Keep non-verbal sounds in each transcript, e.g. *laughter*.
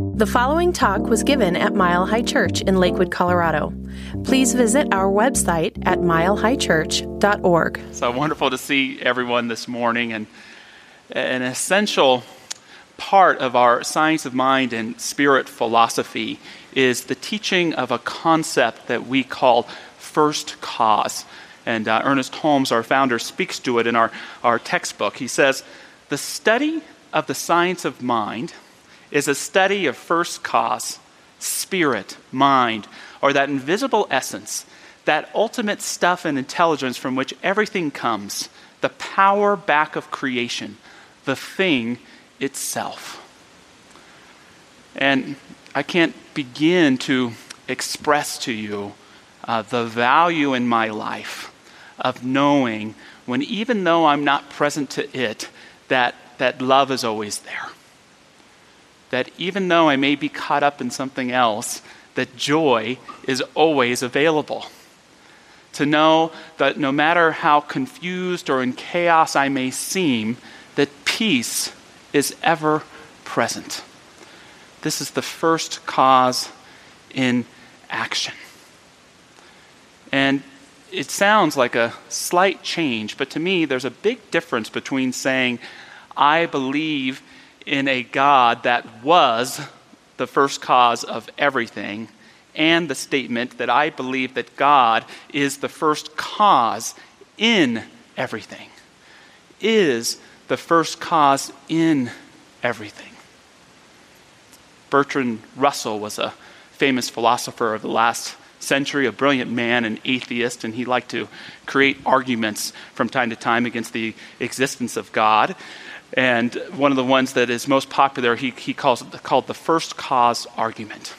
The following talk was given at Mile High Church in Lakewood, Colorado. Please visit our website at milehighchurch.org. So wonderful to see everyone this morning. And an essential part of our science of mind and spirit philosophy is the teaching of a concept that we call first cause. And uh, Ernest Holmes, our founder, speaks to it in our, our textbook. He says, The study of the science of mind is a study of first cause, spirit, mind, or that invisible essence, that ultimate stuff and intelligence from which everything comes, the power back of creation, the thing itself. And I can't begin to express to you uh, the value in my life of knowing when, even though I'm not present to it, that, that love is always there that even though I may be caught up in something else, that joy is always available. To know that no matter how confused or in chaos I may seem, that peace is ever present. This is the first cause in action. And it sounds like a slight change, but to me, there's a big difference between saying, I believe in a God that was the first cause of everything, and the statement that I believe that God is the first cause in everything, is the first cause in everything. Bertrand Russell was a famous philosopher of the last century, a brilliant man, an atheist, and he liked to create arguments from time to time against the existence of God. And one of the ones that is most popular, he, he calls it called the first cause argument.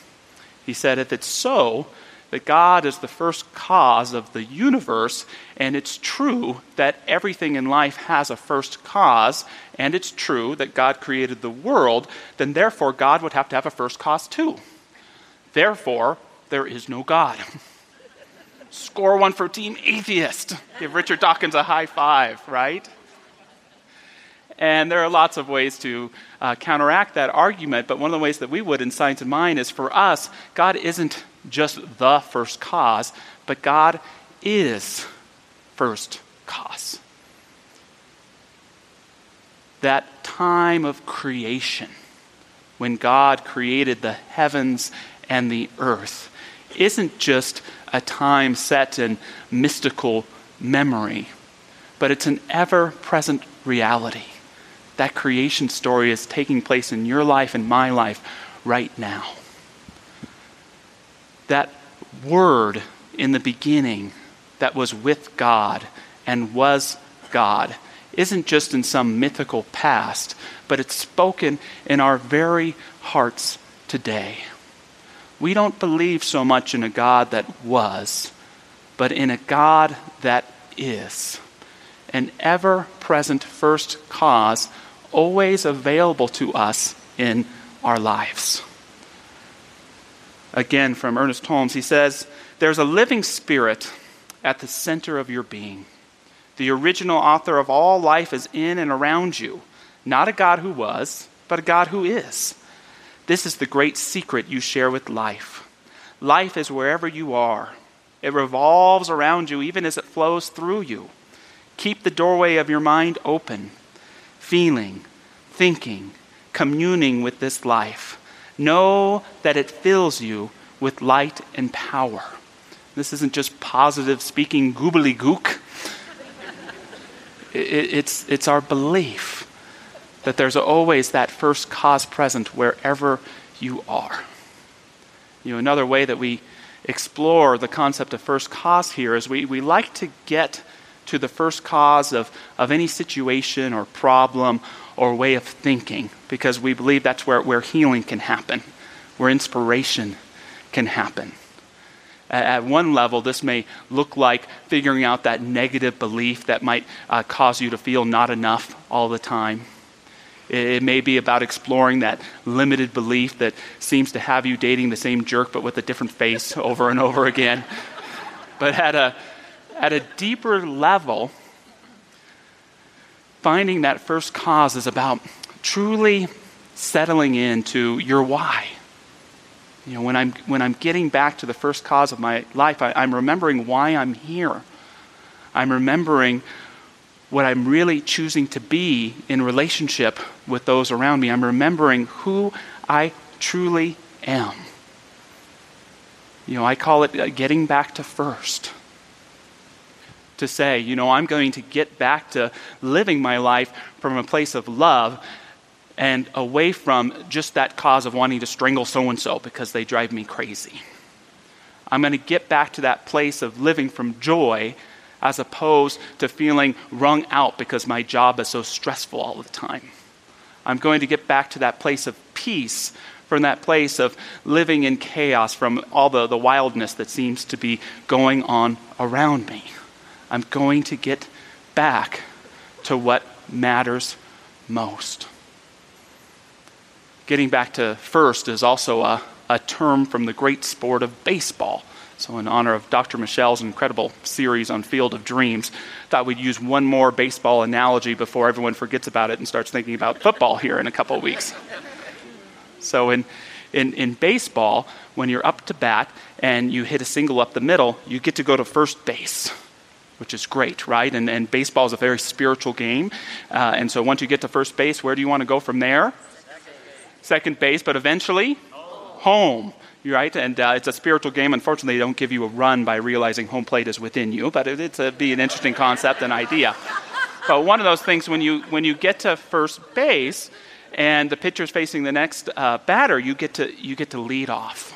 He said, if it's so that God is the first cause of the universe, and it's true that everything in life has a first cause, and it's true that God created the world, then therefore God would have to have a first cause too. Therefore, there is no God. *laughs* Score one for Team Atheist. Give Richard Dawkins a high five, right? And there are lots of ways to uh, counteract that argument, but one of the ways that we would in Science of Mind is for us, God isn't just the first cause, but God is first cause. That time of creation, when God created the heavens and the earth, isn't just a time set in mystical memory, but it's an ever present reality that creation story is taking place in your life and my life right now. That word in the beginning that was with God and was God isn't just in some mythical past, but it's spoken in our very hearts today. We don't believe so much in a God that was, but in a God that is. An ever present first cause always available to us in our lives. Again, from Ernest Holmes, he says, There's a living spirit at the center of your being. The original author of all life is in and around you, not a God who was, but a God who is. This is the great secret you share with life. Life is wherever you are, it revolves around you even as it flows through you. Keep the doorway of your mind open feeling, thinking, communing with this life. Know that it fills you with light and power. This isn't just positive speaking goobly gook. It's, it's our belief that there's always that first cause present wherever you are. You know, another way that we explore the concept of first cause here is we, we like to get to the first cause of, of any situation or problem or way of thinking because we believe that's where, where healing can happen, where inspiration can happen. At, one level, this may look like figuring out that negative belief that might uh, cause you to feel not enough all the time. It, it may be about exploring that limited belief that seems to have you dating the same jerk but with a different face over and over again. But at a at a deeper level, finding that first cause is about truly settling into your why. You know, when I'm, when I'm getting back to the first cause of my life, I, I'm remembering why I'm here. I'm remembering what I'm really choosing to be in relationship with those around me. I'm remembering who I truly am. You know, I call it uh, getting back to first. To say, you know, I'm going to get back to living my life from a place of love and away from just that cause of wanting to strangle so and so because they drive me crazy. I'm going to get back to that place of living from joy as opposed to feeling wrung out because my job is so stressful all the time. I'm going to get back to that place of peace from that place of living in chaos, from all the, the wildness that seems to be going on around me. I'm going to get back to what matters most. Getting back to first is also a, a term from the great sport of baseball. So, in honor of Dr. Michelle's incredible series on Field of Dreams, I thought we'd use one more baseball analogy before everyone forgets about it and starts thinking about football here in a couple of weeks. So, in, in, in baseball, when you're up to bat and you hit a single up the middle, you get to go to first base, which is great, right? And, and baseball is a very spiritual game. Uh, and so, once you get to first base, where do you want to go from there? Second, base, but eventually, home right? And uh, it's a spiritual game. Unfortunately, they don't give you a run by realizing home plate is within you, but it, it's a, be an interesting concept and idea. But one of those things when you when you get to first base and the pitcher's facing the next uh, batter, you get to you get to lead off.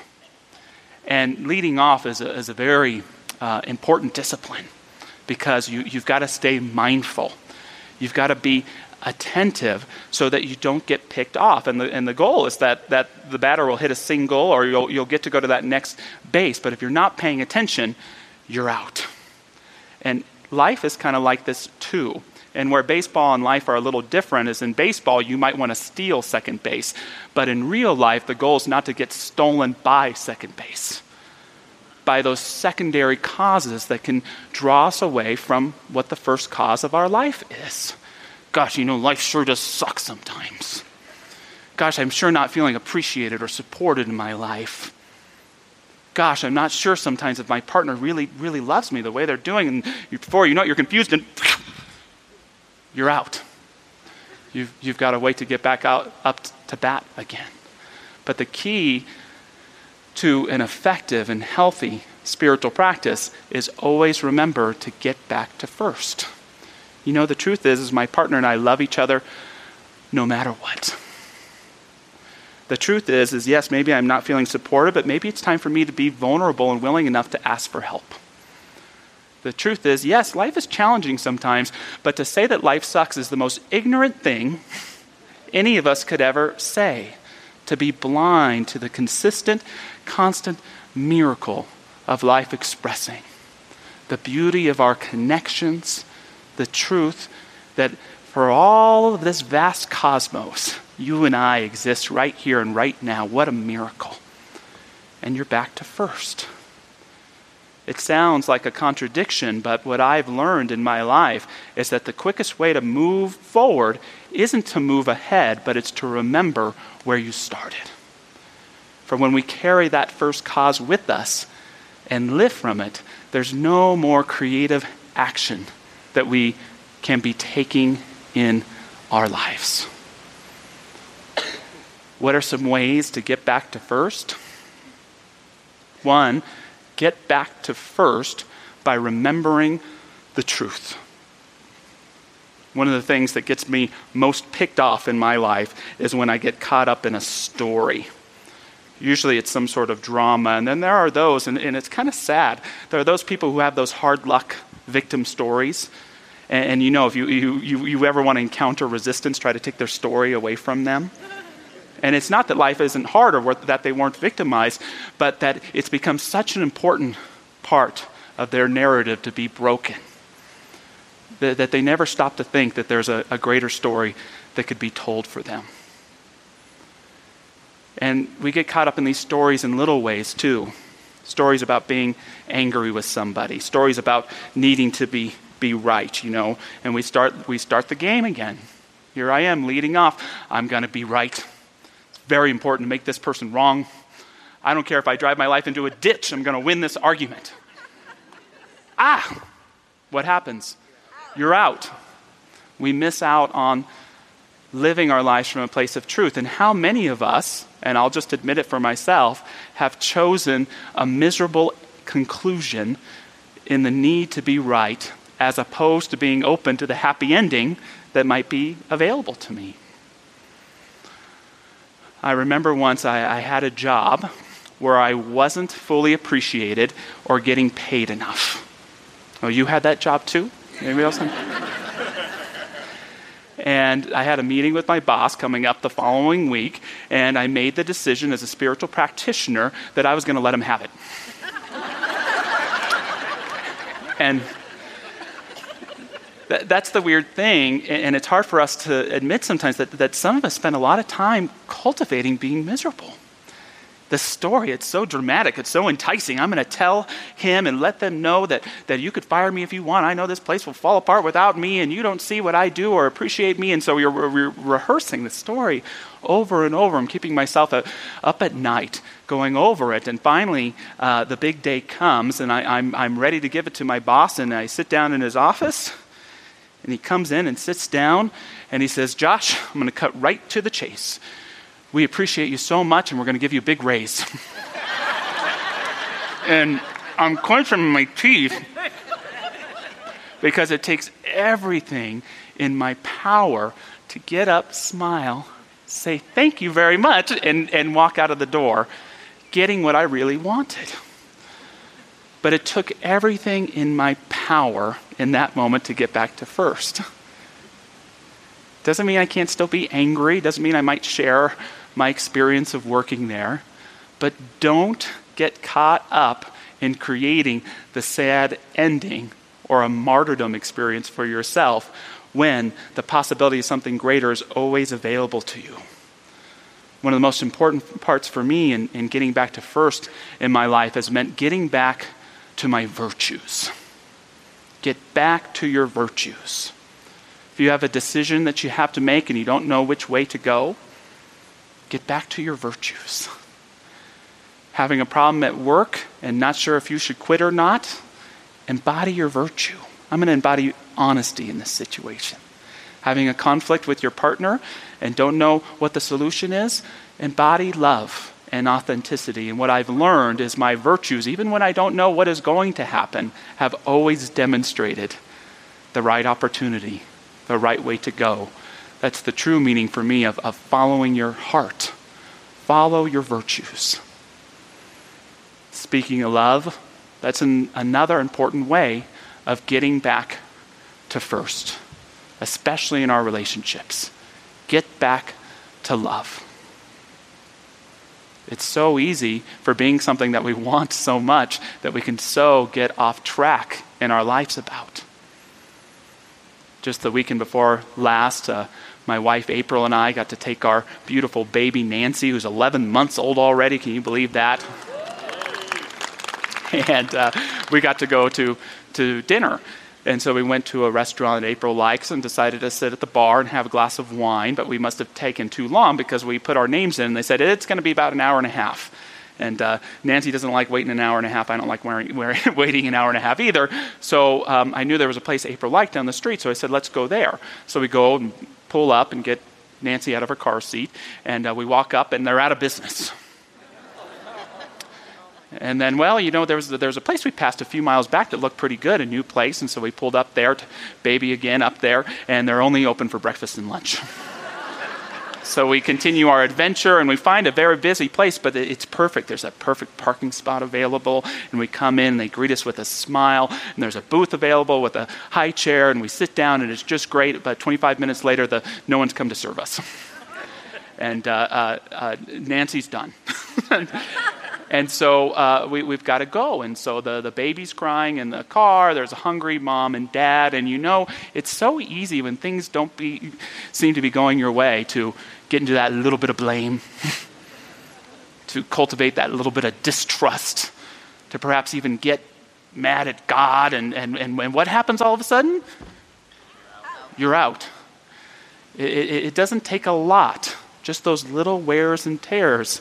And leading off is a, is a very uh, important discipline because you, you've got to stay mindful. You've got to be attentive so that you don't get picked off. And the, and the goal is that, that the batter will hit a single or you'll, you'll get to go to that next base. But if you're not paying attention, you're out. And life is kind of like this too. And where baseball and life are a little different is in baseball, you might want to steal second base. But in real life, the goal is not to get stolen by second base, by those secondary causes that can draw us away from what the first cause of our life is gosh, you know, life sure does suck sometimes. Gosh, I'm sure not feeling appreciated or supported in my life. Gosh, I'm not sure sometimes if my partner really, really loves me the way they're doing. And before you know it, you're confused and *sniffs* you're out. You've, you've got to wait to get back out up to bat again. But the key to an effective and healthy spiritual practice is always remember to get back to first. You know, the truth is, is my partner and I love each other no matter what. The truth is, is yes, maybe I'm not feeling supported, but maybe it's time for me to be vulnerable and willing enough to ask for help. The truth is, yes, life is challenging sometimes, but to say that life sucks is the most ignorant thing any of us could ever say. To be blind to the consistent, constant miracle of life expressing the beauty of our connections, the truth that for all of this vast cosmos, you and I exist right here and right now. What a miracle. And you're back to first. It sounds like a contradiction, but what I've learned in my life is that the quickest way to move forward isn't to move ahead, but it's to remember where you started. For when we carry that first cause with us and live from it, there's no more creative action that we can be taking in our lives. What are some ways to get back to first? One, get back to first by remembering the truth. One of the things that gets me most picked off in my life is when I get caught up in a story. Usually it's some sort of drama, and then there are those, and, and it's kind of sad. There are those people who have those hard luck victim stories. And, and you know, if you, you, you, you ever want to encounter resistance, try to take their story away from them. And it's not that life isn't hard or that they weren't victimized, but that it's become such an important part of their narrative to be broken. That, they never stop to think that there's a, a greater story that could be told for them. And we get caught up in these stories in little ways too. Stories about being angry with somebody, stories about needing to be, be right, you know. And we start, we start the game again. Here I am leading off. I'm going to be right. It's very important to make this person wrong. I don't care if I drive my life into a ditch, I'm going to win this argument. ah, what happens? You're out. We miss out on living our lives from a place of truth. And how many of us, and I'll just admit it for myself, have chosen a miserable conclusion in the need to be right as opposed to being open to the happy ending that might be available to me? I remember once I, I had a job where I wasn't fully appreciated or getting paid enough. Oh, you had that job too? Anybody else? And I had a meeting with my boss coming up the following week, and I made the decision as a spiritual practitioner that I was going to let him have it. *laughs* and that's the weird thing, and it's hard for us to admit sometimes that, that some of us spend a lot of time cultivating being miserable. The story, it's so dramatic, it's so enticing. I'm going to tell him and let them know that, that you could fire me if you want. I know this place will fall apart without me, and you don't see what I do or appreciate me. And so you're we're rehearsing the story over and over. I'm keeping myself up at night going over it. And finally, uh, the big day comes, and I, I'm, I'm ready to give it to my boss, and I sit down in his office. And he comes in and sits down and he says, Josh, I'm going to cut right to the chase. We appreciate you so much and we're going to give you a big raise. *laughs* and I'm clenching my teeth because it takes everything in my power to get up, smile, say thank you very much, and, and walk out of the door getting what I really wanted. But it took everything in my power in that moment to get back to first. Doesn't mean I can't still be angry, doesn't mean I might share my experience of working there, but don't get caught up in creating the sad ending or a martyrdom experience for yourself when the possibility of something greater is always available to you. One of the most important parts for me in, in getting back to first in my life has meant getting back to my virtues. Get back to your virtues. If you have a decision that you have to make and you don't know which way to go, get back to your virtues. Having a problem at work and not sure if you should quit or not, embody your virtue. I'm going to embody honesty in this situation. Having a conflict with your partner and don't know what the solution is, embody love and authenticity. And what I've learned is my virtues, even when I don't know what is going to happen, have always demonstrated the right opportunity, the right way to go. That's the true meaning for me of, of following your heart. Follow your virtues. Speaking of love, that's an, another important way of getting back to first, especially in our relationships. Get back to love. It's so easy for being something that we *laughs* want so much that we can so get off track in our lives about. Just the weekend before last, uh, my wife April and I got to take our beautiful baby Nancy, who's 11 months old already. Can you believe that? *laughs* And uh, we got to go to, to dinner and so we went to a restaurant that April likes and decided to sit at the bar and have a glass of wine, but we must have taken too long because we put our names in and they said it's going to be about an hour and a half. And uh, Nancy doesn't like waiting an hour and a half. I don't like wearing, *laughs* wearing, waiting an hour and a half either. So um, I knew there was a place April liked down the street, so I said, let's go there. So we go and pull up and get Nancy out of her car seat, and uh, we walk up, and they're out of business. *laughs* And then, well, you know, there was, there was a place we passed a few miles back that looked pretty good, a new place. And so we pulled up there, to baby again up there, and they're only open for breakfast and lunch. *laughs* so we continue our adventure and we find a very busy place, but it's perfect. There's a perfect parking spot available. And we come in, and they greet us with a smile. And there's a booth available with a high chair, and we sit down, and it's just great. But 25 minutes later, the, no one's come to serve us. *laughs* and uh, uh, uh, Nancy's done. *laughs* And so uh, we, have got to go. And so the, the baby's crying in the car. There's a hungry mom and dad. And you know, it's so easy when things don't be, seem to be going your way to get into that little bit of blame, *laughs* to cultivate that little bit of distrust, to perhaps even get mad at God. And, and, and, and what happens all of a sudden? You're out. It, it, it doesn't take a lot just those little wears and tears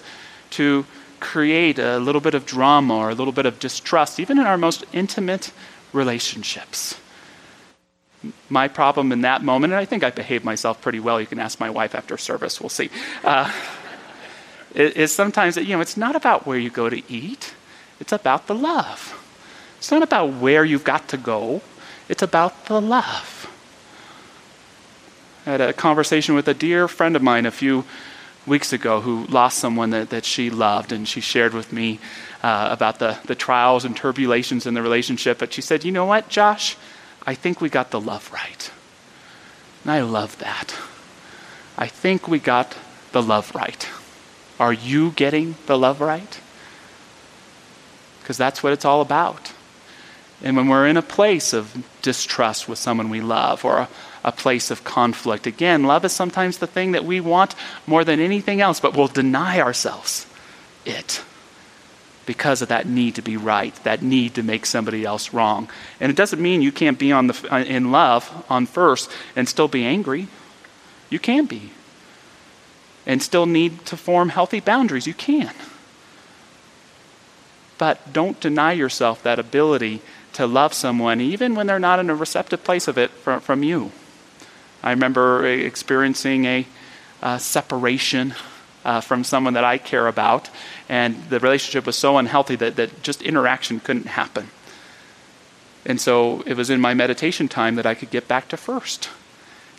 to create a little bit of drama or a little bit of distrust, even in our most intimate relationships. My problem in that moment, and I think I behaved myself pretty well, you can ask my wife after service, we'll see, uh, is sometimes that, you know, it's not about where you go to eat, it's about the love. It's not about where you've got to go, it's about the love. I had a conversation with a dear friend of mine a few weeks ago who lost someone that, that she loved, and she shared with me uh, about the, the trials and turbulations in the relationship. But she said, You know what, Josh? I think we got the love right. And I love that. I think we got the love right. Are you getting the love right? Because that's what it's all about. And when we're in a place of distrust with someone we love or a, a, place of conflict, again, love is sometimes the thing that we want more than anything else, but we'll deny ourselves it because of that need to be right, that need to make somebody else wrong. And it doesn't mean you can't be on the, uh, in love on first and still be angry. You can be. And still need to form healthy boundaries. You can. But don't deny yourself that ability to love someone, even when they're not in a receptive place of it from, from you. I remember experiencing a, separation uh, from someone that I care about, and the relationship was so unhealthy that, that just interaction couldn't happen. And so it was in my meditation time that I could get back to first.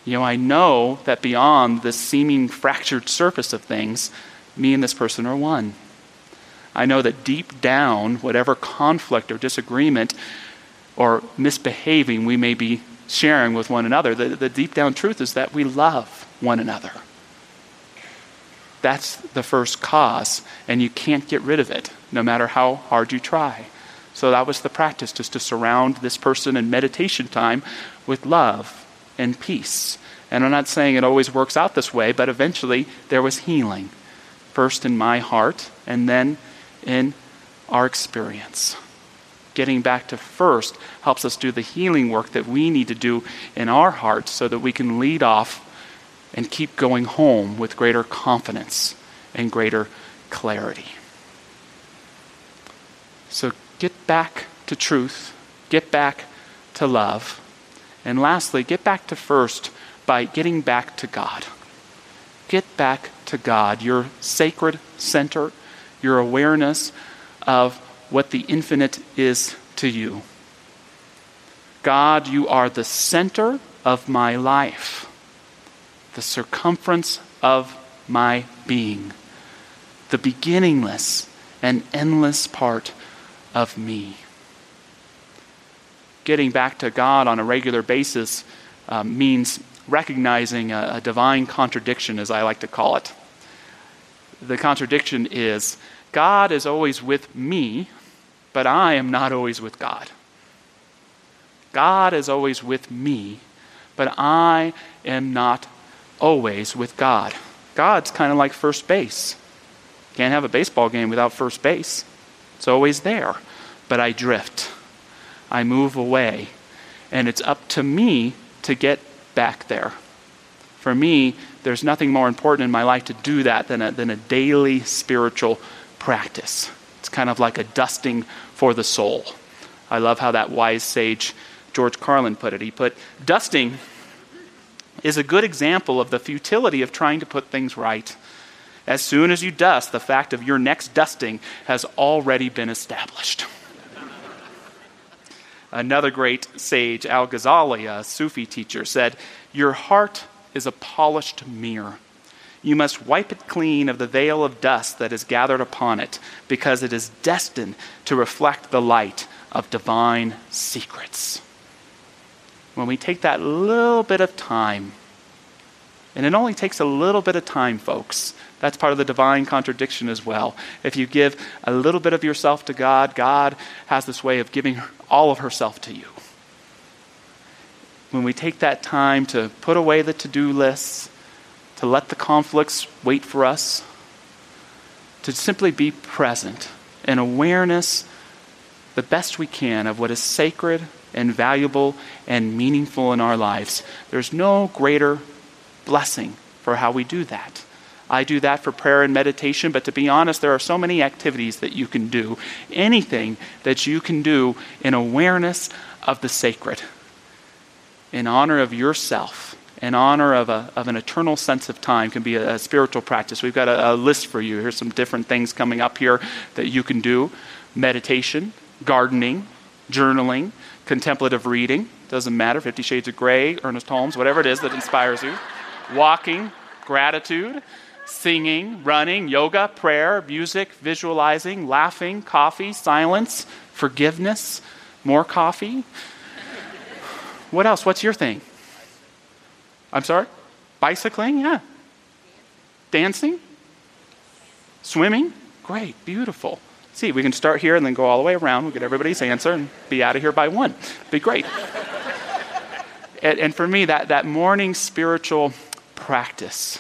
You know, I know that beyond the seeming fractured surface of things, me and this person are one. I know that deep down, whatever conflict or disagreement or misbehaving we may be sharing with one another, the, the deep down truth is that we love one another. That's the first cause, and you can't get rid of it, no matter how hard you try. So that was the practice, just to surround this person in meditation time with love and peace. And I'm not saying it always works out this way, but eventually there was healing. First in my heart, and then in our experience. Getting back to first helps us do the healing work that we need to do in our hearts so that we can lead off and keep going home with greater confidence and greater clarity. So get back to truth, get back to love, and lastly, get back to first by getting back to God. Get back to God, your sacred center, your awareness of what the infinite is to you. God, you are the center of my life the circumference of my being, the beginningless and endless part of me. Getting back to God on a regular basis uh, means recognizing a, a divine contradiction, as I like to call it. The contradiction is God is always with me, but I am not always with God. God is always with me, but I am not always with God. God's kind of like first base. Can't have a baseball game without first base. It's always there. But I drift. I move away. And it's up to me to get back there. For me, there's nothing more important in my life to do that than a, than a daily spiritual practice. It's kind of like a dusting for the soul. I love how that wise sage George Carlin put it. He put, dusting is a good example of the futility of trying to put things right. As soon as you dust, the fact of your next dusting has already been established. Another great sage, Al Ghazali, a Sufi teacher, said, Your heart is a polished mirror. You must wipe it clean of the veil of dust that is gathered upon it, because it is destined to reflect the light of divine secrets when we take that little bit of time, and it only takes a little bit of time, folks. That's part of the divine contradiction as well. If you give a little bit of yourself to God, God has this way of giving all of herself to you. When we take that time to put away the to do lists, to let the conflicts wait for us, to simply be present in awareness the best we can of what is sacred and valuable and meaningful in our lives. There's no greater blessing for how we do that. I do that for prayer and meditation, but to be honest, there are so many activities that you can do. Anything that you can do in awareness of the sacred, in honor of yourself, in honor of, a, of an eternal sense of time, can be a, a spiritual practice. We've got a, a list for you. Here's some different things coming up here that you can do meditation, gardening, journaling, contemplative reading. Doesn't matter, Fifty Shades of Grey, Ernest Holmes, whatever it is that inspires you. Walking, gratitude, singing, running, yoga, prayer, music, visualizing, laughing, coffee, silence, forgiveness, more coffee. What else? What's your thing? I'm sorry? Bicycling? Yeah. Dancing? Swimming? Great, beautiful. See, we can start here and then go all the way around. We'll get everybody's answer and be out of here by one. Be great. *laughs* and, and for me, that, that morning spiritual practice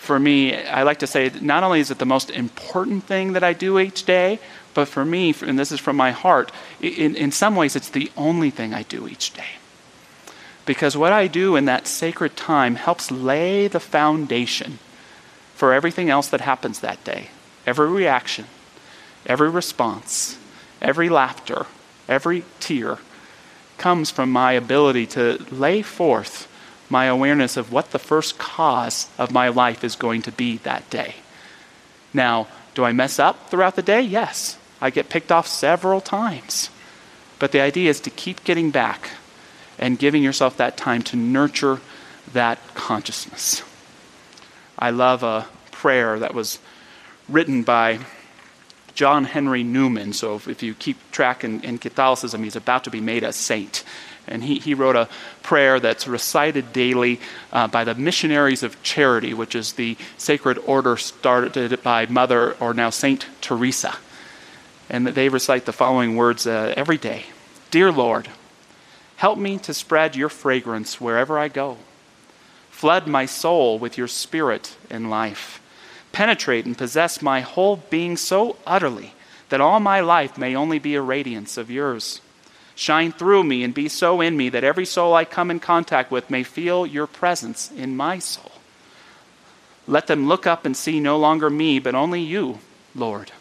for me, I like to say not only is it the most important thing that I do each day, but for me, and this is from my heart, in, in some ways it's the only thing I do each day. Because what I do in that sacred time helps lay the foundation for everything else that happens that day. Every reaction, every response, every laughter, every tear comes from my ability to lay forth my awareness of what the first cause of my life is going to be that day. Now, do I mess up throughout the day? Yes. I get picked off several times. But the idea is to keep getting back and giving yourself that time to nurture that consciousness. I love a prayer that was written by John Henry Newman. So if, if you keep track in, in Catholicism, he's about to be made a saint. And he, he wrote a prayer that's recited daily uh, by the Missionaries of Charity, which is the sacred order started by Mother, or now Saint Teresa. And they recite the following words uh, every day Dear Lord, help me to spread your fragrance wherever I go. Flood my soul with your spirit and life. Penetrate and possess my whole being so utterly that all my life may only be a radiance of yours. Shine through me and be so in me that every soul I come in contact with may feel your presence in my soul. Let them look up and see no longer me, but only you, Lord.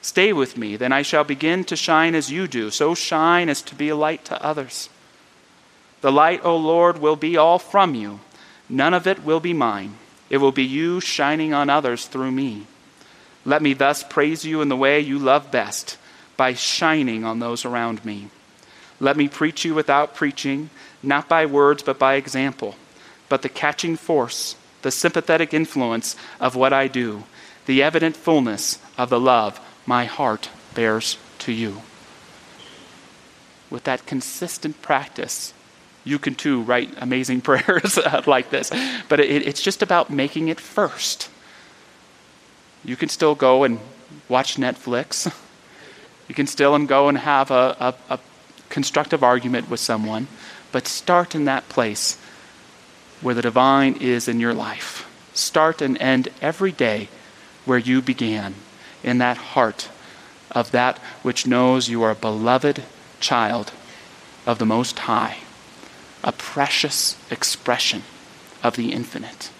Stay with me, then I shall begin to shine as you do, so shine as to be a light to others. The light, O Lord, will be all from you. None of it will be mine. It will be you shining on others through me. Let me thus praise you in the way you love best, by shining on those around me. Let me preach you without preaching, not by words, but by example. But the catching force, the sympathetic influence of what I do, the evident fullness of the love my heart bears to you. With that consistent practice, you can too write amazing *laughs* prayers uh, like this. But it, it's just about making it first. You can still go and watch Netflix. *laughs* You can still and go and have a, a, a constructive argument with someone, but start in that place where the divine is in your life. Start and end every day where you began, in that heart of that which knows you are a beloved child of the Most High, a precious expression of the infinite.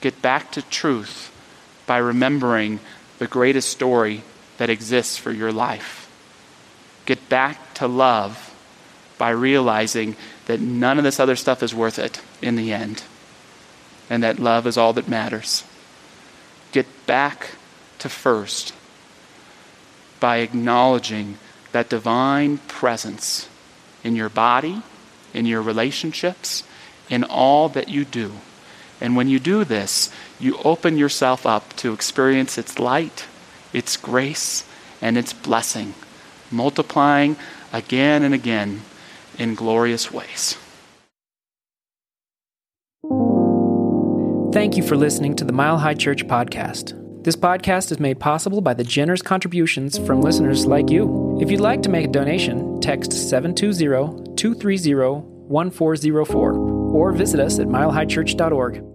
Get back to truth by remembering the greatest story that exists for your life get back to love by realizing that none of this other stuff is worth it in the end, and that love is all that matters. Get back to first by acknowledging that divine presence in your body, in your relationships, in all that you do. And when you do this, you open yourself up to experience its light, its grace, and its blessing multiplying again and again in glorious ways. Thank you for listening to the Mile High Church podcast. This podcast is made possible by the generous contributions from listeners like you. If you'd like to make a donation, text 720 230 1404 or visit us at milehighchurch.org.